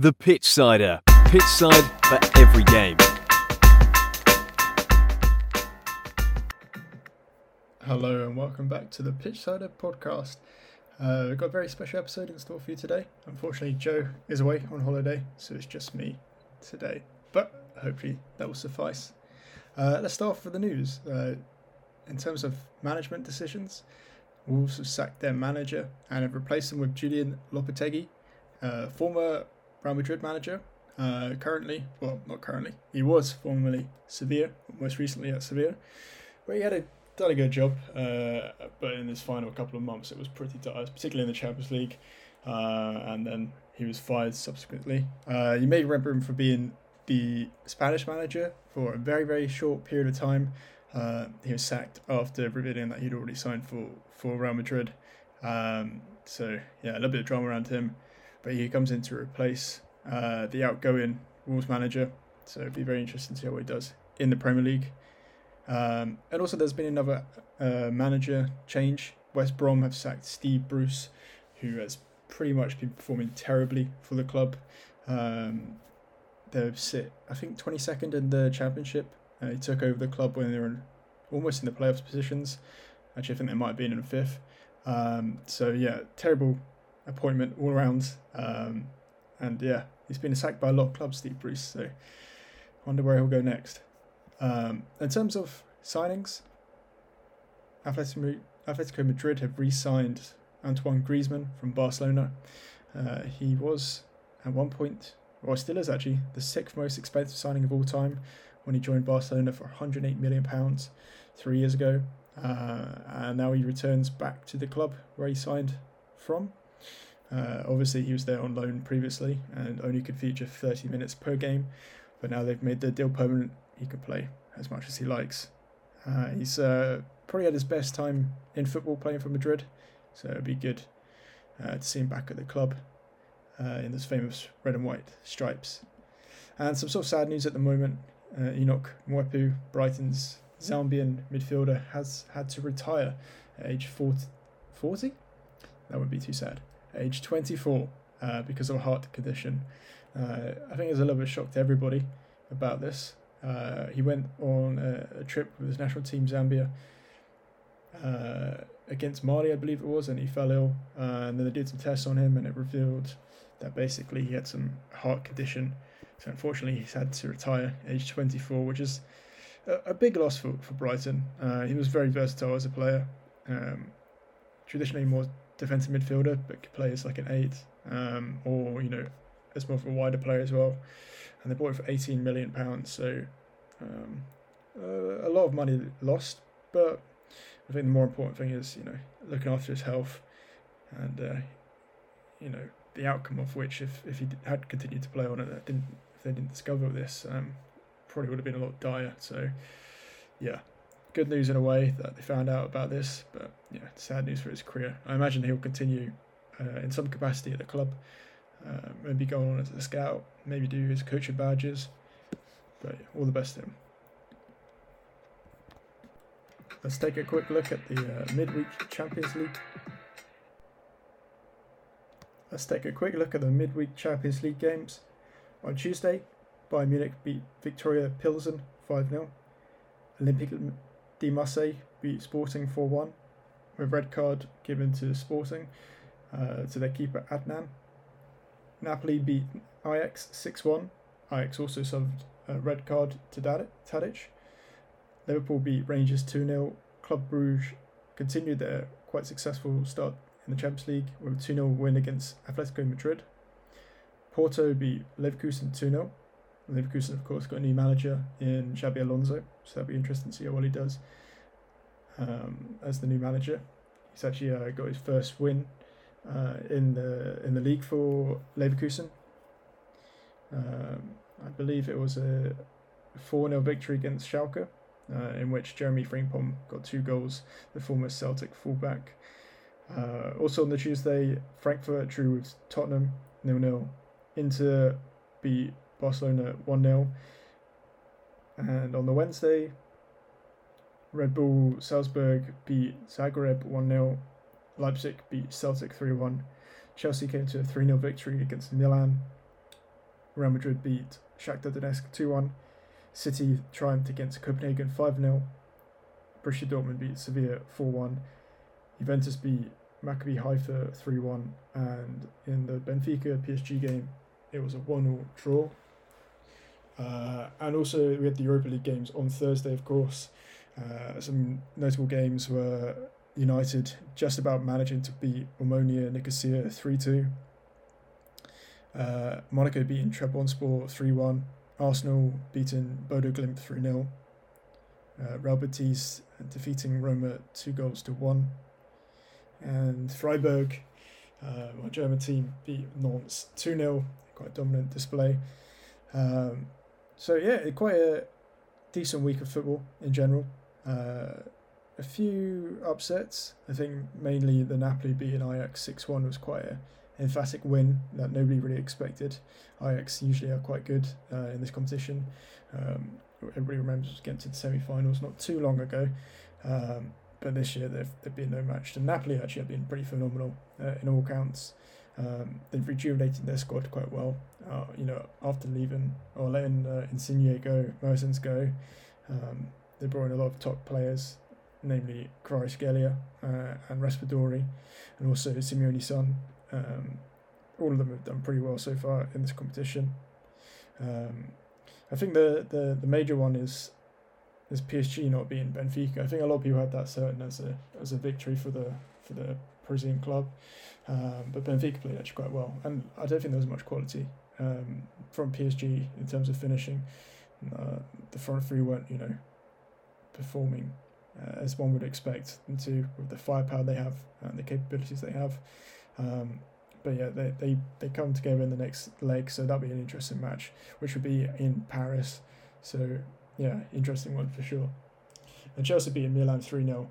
The Pitchsider. Pitch side for every game. Hello and welcome back to the Pitchsider podcast. Uh, we've got a very special episode in store for you today. Unfortunately, Joe is away on holiday, so it's just me today. But hopefully that will suffice. Uh, let's start off with the news. Uh, in terms of management decisions, Wolves have sacked their manager and have replaced him with Julian Lopetegui, uh, former Real Madrid manager. Uh, currently, well, not currently, he was formerly Sevilla, most recently at Sevilla, where he had a, done a good job. Uh, but in his final couple of months, it was pretty dire, particularly in the Champions League. Uh, and then he was fired subsequently. Uh, you may remember him for being the Spanish manager for a very, very short period of time. Uh, he was sacked after revealing that he'd already signed for, for Real Madrid. Um, so, yeah, a little bit of drama around him. But he comes in to replace uh, the outgoing Wolves manager. So it'd be very interesting to see what he does in the Premier League. Um, and also, there's been another uh, manager change. West Brom have sacked Steve Bruce, who has pretty much been performing terribly for the club. Um, they sit, I think, 22nd in the championship. Uh, he took over the club when they were in, almost in the playoffs positions. Actually, I think they might have been in fifth. Um, so yeah, terrible appointment all around. Um, and yeah, he's been sacked by a lot of clubs, Steve Bruce. So I wonder where he'll go next. Um, in terms of signings, Atletico, Madrid have re-signed Antoine Griezmann from Barcelona. Uh, he was at one point, or still is actually, the sixth most expensive signing of all time when he joined Barcelona for 108 million pounds three years ago. Uh, and now he returns back to the club where he signed from. Uh, obviously, he was there on loan previously and only could feature 30 minutes per game, but now they've made the deal permanent. He can play as much as he likes. Uh, he's uh, probably had his best time in football playing for Madrid, so it'd be good uh, to see him back at the club uh, in those famous red and white stripes. And some sort of sad news at the moment uh, Enoch Mwepu, Brighton's Zambian midfielder, has had to retire at age 40. 40? That would be too sad age 24, uh, because of a heart condition. Uh, I think there's a little bit shocked to everybody about this. Uh, he went on a, a, trip with his national team, Zambia, uh, against Mali, I believe it was, and he fell ill. Uh, and then they did some tests on him, and it revealed that basically he had some heart condition. So unfortunately, he's had to retire, age 24, which is a, a big loss for, for Brighton. Uh, he was very versatile as a player. Um, traditionally more defensive midfielder, but could play as like an eight, um, or you know, as more of a wider player as well. And they bought it for eighteen million pounds, so um, uh, a lot of money lost. But I think the more important thing is you know looking after his health, and uh, you know the outcome of which, if if he had continued to play on it, didn't if they didn't discover this, um, probably would have been a lot dire. So yeah, good news in a way that they found out about this, but yeah, sad news for his career. I imagine he'll continue uh, in some capacity at the club, uh, maybe go on as a scout, maybe do his coaching badges, but yeah, all the best to him. Let's take a quick look at the uh, midweek Champions League. Let's take a quick look at the midweek Champions League games. On Tuesday, Bayern Munich beat Viktoria Pilsen 5 0. Olympique de Marseille beat Sporting 4 1 with red card given to Sporting uh, to their keeper Adán. Napoli beat Ajax 6 1. Ajax also served a red card to Tadic. Liverpool beat Rangers 2 0. Club Brugge continued their quite successful start in the Champions League with a 2 0 win against Atletico Madrid. Porto beat Leverkusen 2 0. Leverkusen, of course, got a new manager in Xabi Alonso, so that'll be interesting to see how well he does um, as the new manager. He's actually uh, got his first win uh, in the in the league for Leverkusen. Um, I believe it was a 4 0 victory against Schalke, uh, in which Jeremy Frimpong got two goals, the former Celtic fullback. Uh, also on the Tuesday, Frankfurt drew with Tottenham 0 0. Inter beat Barcelona 1 0. And on the Wednesday, Red Bull Salzburg beat Zagreb 1 0. Leipzig beat Celtic 3 1. Chelsea came to a 3 0 victory against Milan. Real Madrid beat Shakhtar Donetsk 2 1. City triumphed against Copenhagen 5 0. Borussia Dortmund beat Sevilla 4 1. Juventus beat Maccabi Haifa 3 1. And in the Benfica PSG game, it was a 1 0 draw. Uh, and also, we had the Europa League games on Thursday, of course. Uh, some notable games were United just about managing to beat Omonia Nicosia 3 2. Uh, Monaco beating Trabzonspor 3 1. Arsenal beating Bodø/Glimt 3 0. Uh, Real Betis defeating Roma 2 goals to 1. And Freiburg, uh, my German team, beat Nantes 2 0. Quite dominant display. Um, so, yeah, quite a decent week of football in general. Uh, a few upsets. I think mainly the Napoli beating Ajax 6 1 was quite a emphatic win that nobody really expected. Ajax usually are quite good uh, in this competition. Um, everybody remembers getting to the semi finals not too long ago. Um, but this year they've, they've been no match. And Napoli actually have been pretty phenomenal uh, in all counts. Um, they've rejuvenated their squad quite well. Uh, you know, after leaving or letting uh, Insigne go, Mertens go, um, they brought in a lot of top players, namely Kvaratskhelia uh, and Raspadori, and also Simeone's son. Um, all of them have done pretty well so far in this competition. Um, I think the, the, the major one is is PSG not being Benfica. I think a lot of people had that certain as a as a victory for the for the Parisian club, um, but Benfica played actually quite well, and I don't think there was much quality um, from PSG in terms of finishing. Uh, the front three weren't you know performing uh, as one would expect them to with the firepower they have and the capabilities they have. Um, but yeah, they, they, they come together in the next leg, so that'll be an interesting match, which would be in Paris. So yeah, interesting one for sure. And Chelsea beat Milan 3 0.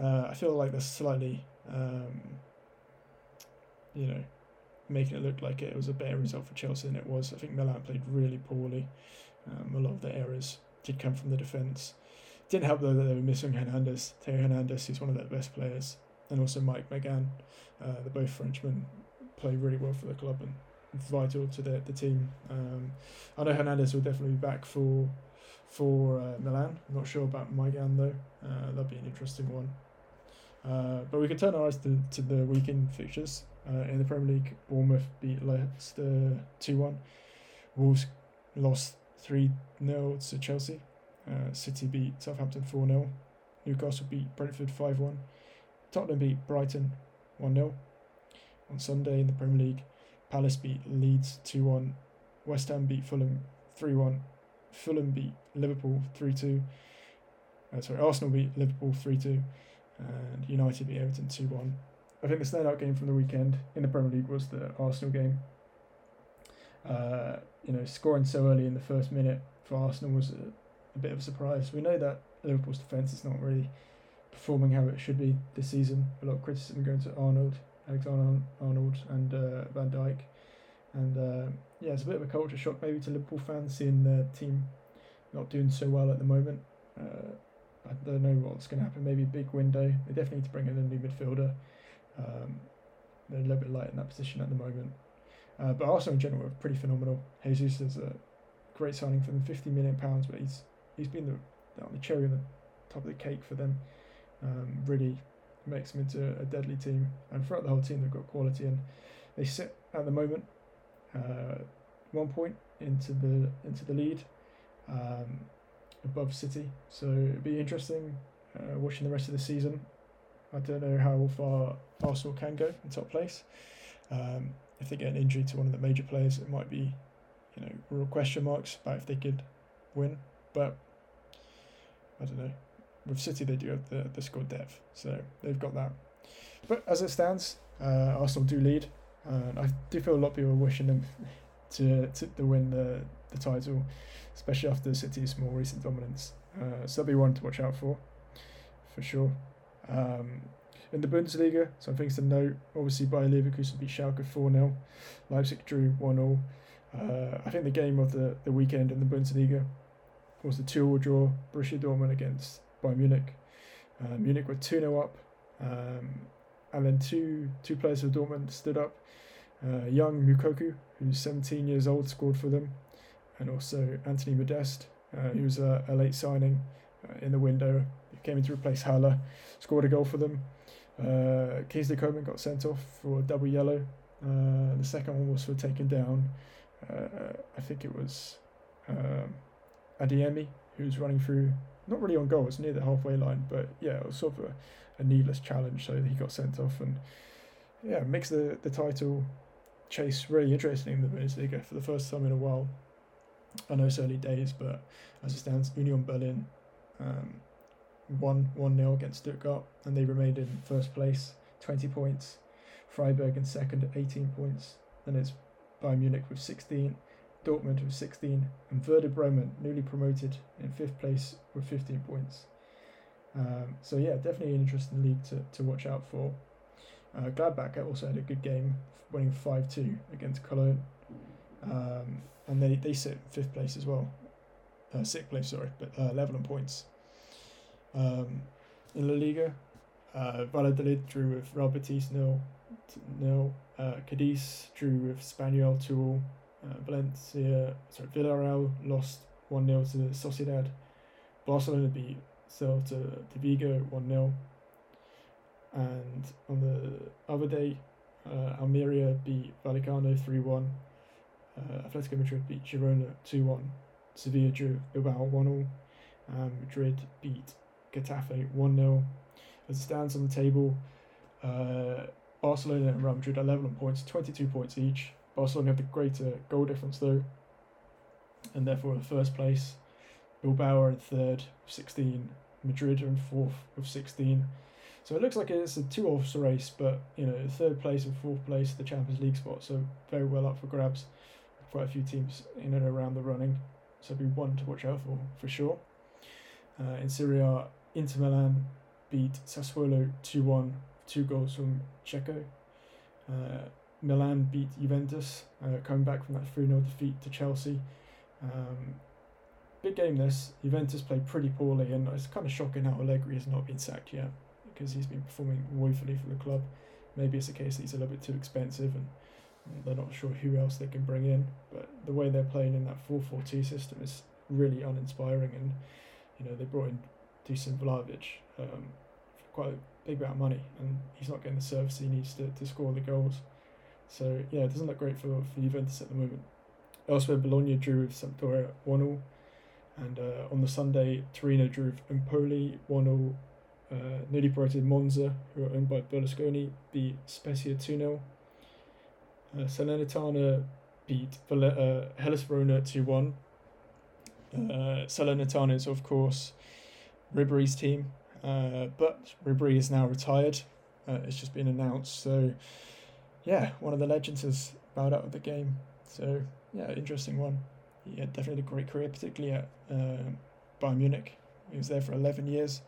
Uh, I feel like that's slightly, um, you know, making it look like it was a better result for Chelsea than it was. I think Milan played really poorly. Um, a lot of the errors did come from the defence. Didn't help though that they were missing Hernandez. Theo Hernandez, who's one of their best players, and also Mike Maignan. Uh, they're both Frenchmen, play really well for the club and vital to the, the team. Um, I know Hernandez will definitely be back for for uh, Milan. I'm not sure about Maignan though. Uh, that'll be an interesting one. Uh, but we can turn our eyes to, to the weekend fixtures. Uh, in the Premier League, Bournemouth beat Leicester 2 1. Wolves lost 3 0 to Chelsea. Uh, City beat Southampton 4 0. Newcastle beat Brentford 5 1. Tottenham beat Brighton 1 0. On Sunday in the Premier League, Palace beat Leeds 2 1. West Ham beat Fulham 3 1. Fulham beat Liverpool 3 2. Uh, sorry, Arsenal beat Liverpool 3 2. And United beat Everton 2 1. I think the standout game from the weekend in the Premier League was the Arsenal game. Uh, you know, scoring so early in the first minute for Arsenal was a, a bit of a surprise. We know that Liverpool's defence is not really performing how it should be this season. A lot of criticism going to Arnold, Alexander Arnold, and uh, Van Dijk. And uh, yeah, it's a bit of a culture shock maybe to Liverpool fans seeing their team not doing so well at the moment. Uh, I don't know what's going to happen. Maybe a big window. They definitely need to bring in a new midfielder. Um, they're a little bit light in that position at the moment. Uh, but Arsenal in general are pretty phenomenal. Jesus is a great signing for them, fifty million pounds, but he's he's been the, the cherry on the top of the cake for them. Um, really makes them into a deadly team, and throughout the whole team they've got quality, and they sit at the moment uh, one point into the into the lead um, above City. So it'd be interesting uh, watching the rest of the season. I don't know how far Arsenal can go in top place. Um, if they get an injury to one of the major players, it might be, you know, real question marks about if they could win. But I don't know. With City, they do have the, the squad depth, so they've got that. But as it stands, uh, Arsenal do lead. Uh, I do feel a lot of people are wishing them to, to, to win the, the title, especially after the City's more recent dominance. Uh, so that'll be one to watch out for, for sure. Um, in the Bundesliga, some things to note. Obviously, Bayer Leverkusen beat Schalke 4 0. Leipzig drew 1 0. Uh, I think the game of the, the weekend in the Bundesliga was the 2 0 draw, Borussia Dortmund against Bayern Munich. Uh, Munich were 2 0 up, um, and then two two players of Dortmund stood up. Uh, young Moukoko, who's 17 years old, scored for them, and also Anthony Modeste, uh, who was a, a late signing uh, in the window. He came in to replace Haller, scored a goal for them. Uh, Kingsley Coman got sent off for a double yellow. Uh, the second one was for taking down, uh, I think it was um, Adeyemi, who was running through, not really on goal, it was near the halfway line, but yeah, it was sort of a, a needless challenge, so he got sent off. And yeah, makes the, the title chase really interesting in the Bundesliga for the first time in a while. I know it's early days, but as it stands, Union Berlin um, won 1 0 against Stuttgart and they remained in first place, 20 points. Freiburg in second at 18 points. Then it's Bayern Munich with 16, Dortmund with 16, and Werder Bremen, newly promoted, in fifth place with 15 points. Um, so, yeah, definitely an interesting league to, to watch out for. Uh, Gladbach also had a good game, winning 5 2 against Cologne. Um, and they, they sit fifth place as well. Uh, sixth place, sorry, but uh, 11 points. Um, in La Liga, uh, Valladolid drew with Real Betis nil, nil. Uh, Cadiz drew with Espanyol two all. Uh, Valencia, sorry, Villarreal lost one 0 to Sociedad. Barcelona beat Celta de Vigo one 0 And on the other day, uh, Almeria beat Vallecano three one. Uh, Atletico Madrid beat Girona two one. Sevilla drew Bilbao one all. Um, Madrid beat Getafe 1 0. As it stands on the table, uh, Barcelona and Real Madrid 11 points, 22 points each. Barcelona have the greater goal difference though, and therefore in first place. Bilbao are in third, 16. Madrid are in fourth with 16. So it looks like it's a two horse race, but you know, third place and fourth place, the Champions League spot, so very well up for grabs. Quite a few teams in and around the running, so it'll be one to watch out for for sure. Uh, in Serie A, Inter Milan beat Sassuolo 2 1, two goals from Dzeko. Uh, Milan beat Juventus, uh, coming back from that 3 0 defeat to Chelsea. Um, big game this. Juventus played pretty poorly, and it's kind of shocking how Allegri has not been sacked yet because he's been performing woefully for the club. Maybe it's a case that he's a little bit too expensive and they're not sure who else they can bring in. But the way they're playing in that 4 4 2 system is really uninspiring, and you know, they brought in Dusan Vlahovic um, for quite a big amount of money, and he's not getting the service he needs to, to score the goals. So yeah, it doesn't look great for, for Juventus at the moment. Elsewhere, Bologna drew with Sampdoria 1 0. And uh, on the Sunday, Torino drew with Empoli 1 0. Uh, newly promoted Monza, who are owned by Berlusconi, beat Spezia 2 0. Uh, Salernitana beat uh, Hellas Verona 2 1. Uh, Salernitana is, of course, Ribery's team, uh, but Ribery is now retired. Uh, it's just been announced. So, yeah, one of the legends has bowed out of the game. So, yeah, interesting one. He had definitely a great career, particularly at uh, Bayern Munich. He was there for 11 years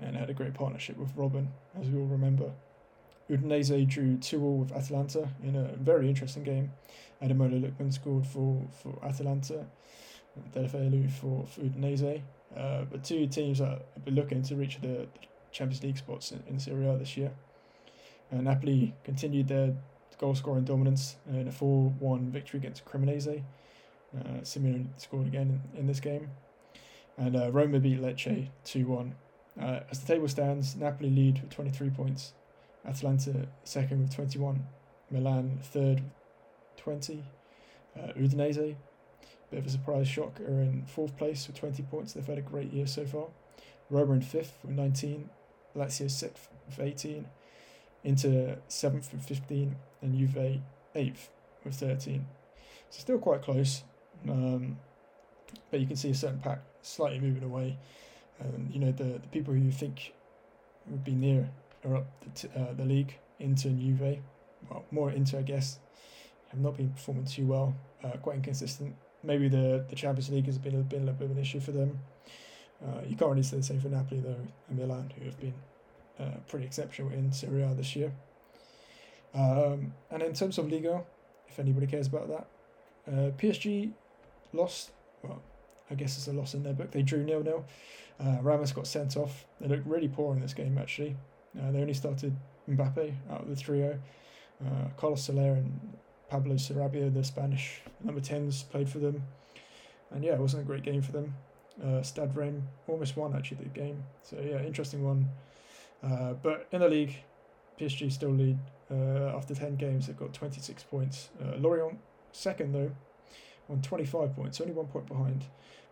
and had a great partnership with Robben, as we all remember. Udinese drew 2 0 with Atalanta in a very interesting game. Ademola Lookman scored for, for Atalanta, Deulofeu for, for Udinese. Uh, but two teams that are looking to reach the Champions League spots in, in Serie A this year. Uh, Napoli continued their goal scoring dominance in a 4 1 victory against Cremonese. Uh, Simeone scored again in, in this game. And uh, Roma beat Lecce 2 1. Uh, as the table stands, Napoli lead with 23 points, Atalanta second with 21, Milan third with 20, uh, Udinese Bit of a surprise shock are in fourth place with 20 points. They've had a great year so far. Roma in fifth with 19. Lazio sixth with 18. Inter seventh with 15. And Juve eighth with 13. So still quite close. Um, but you can see a certain pack slightly moving away. And you know the, the people who you think would be near are up the, t- uh, the league. Inter and Juve, well more Inter I guess, have not been performing too well. Uh, quite inconsistent maybe the, the Champions League has been a, been a bit of an issue for them. Uh, you can't really say the same for Napoli though, and Milan, who have been uh, pretty exceptional in Serie A this year. Um, and in terms of Liga, if anybody cares about that, uh, PSG lost. Well, I guess it's a loss in their book. They drew nil nil. Uh, Ramos got sent off. They looked really poor in this game actually. Uh, they only started Mbappe out of the trio. Uh, Carlos Soler and Pablo Sarabia, the Spanish number 10s, played for them. And yeah, it wasn't a great game for them. Uh, Rennes almost won actually the game. So yeah, interesting one. Uh, but in the league, PSG still lead uh, after 10 games. They've got 26 points. Uh, Lorient second though, on 25 points, only one point behind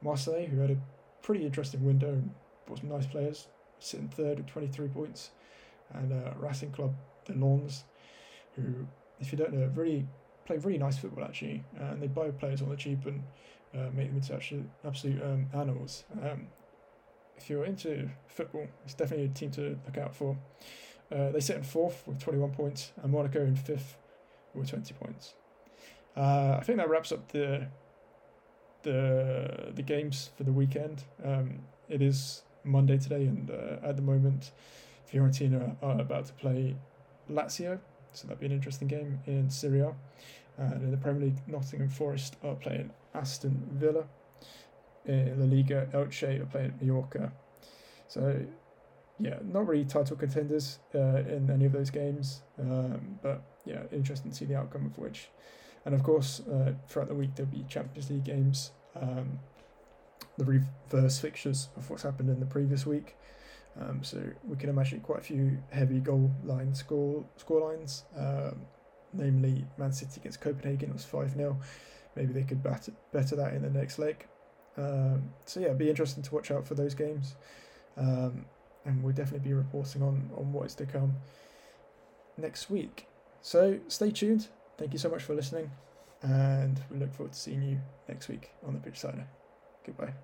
Marseille, who had a pretty interesting window bought some nice players, sitting third with 23 points, and uh, Racing Club de Lens, who, if you don't know, really play really nice football actually, and they buy players on the cheap and uh, make them into absolute, absolute um, animals. Um, if you're into football, it's definitely a team to look out for. Uh, they sit in fourth with 21 points, and Monaco in fifth with 20 points. Uh, I think that wraps up the the the games for the weekend. Um, it is Monday today, and uh, at the moment, Fiorentina are about to play Lazio, so that'd be an interesting game in Serie A. And in the Premier League, Nottingham Forest are playing Aston Villa. In La Liga, Elche are playing Mallorca. So, yeah, not really title contenders uh, in any of those games, um, but yeah, interesting to see the outcome of which. And of course, uh, throughout the week, there'll be Champions League games, um, the reverse fixtures of what's happened in the previous week. Um, so we can imagine quite a few heavy goal line score score lines. Um, namely, Man City against Copenhagen it was five 0 Maybe they could better better that in the next leg. Um, so yeah, be interesting to watch out for those games, um, and we'll definitely be reporting on on what is to come next week. So stay tuned. Thank you so much for listening, and we look forward to seeing you next week on the Pitchsider. Goodbye.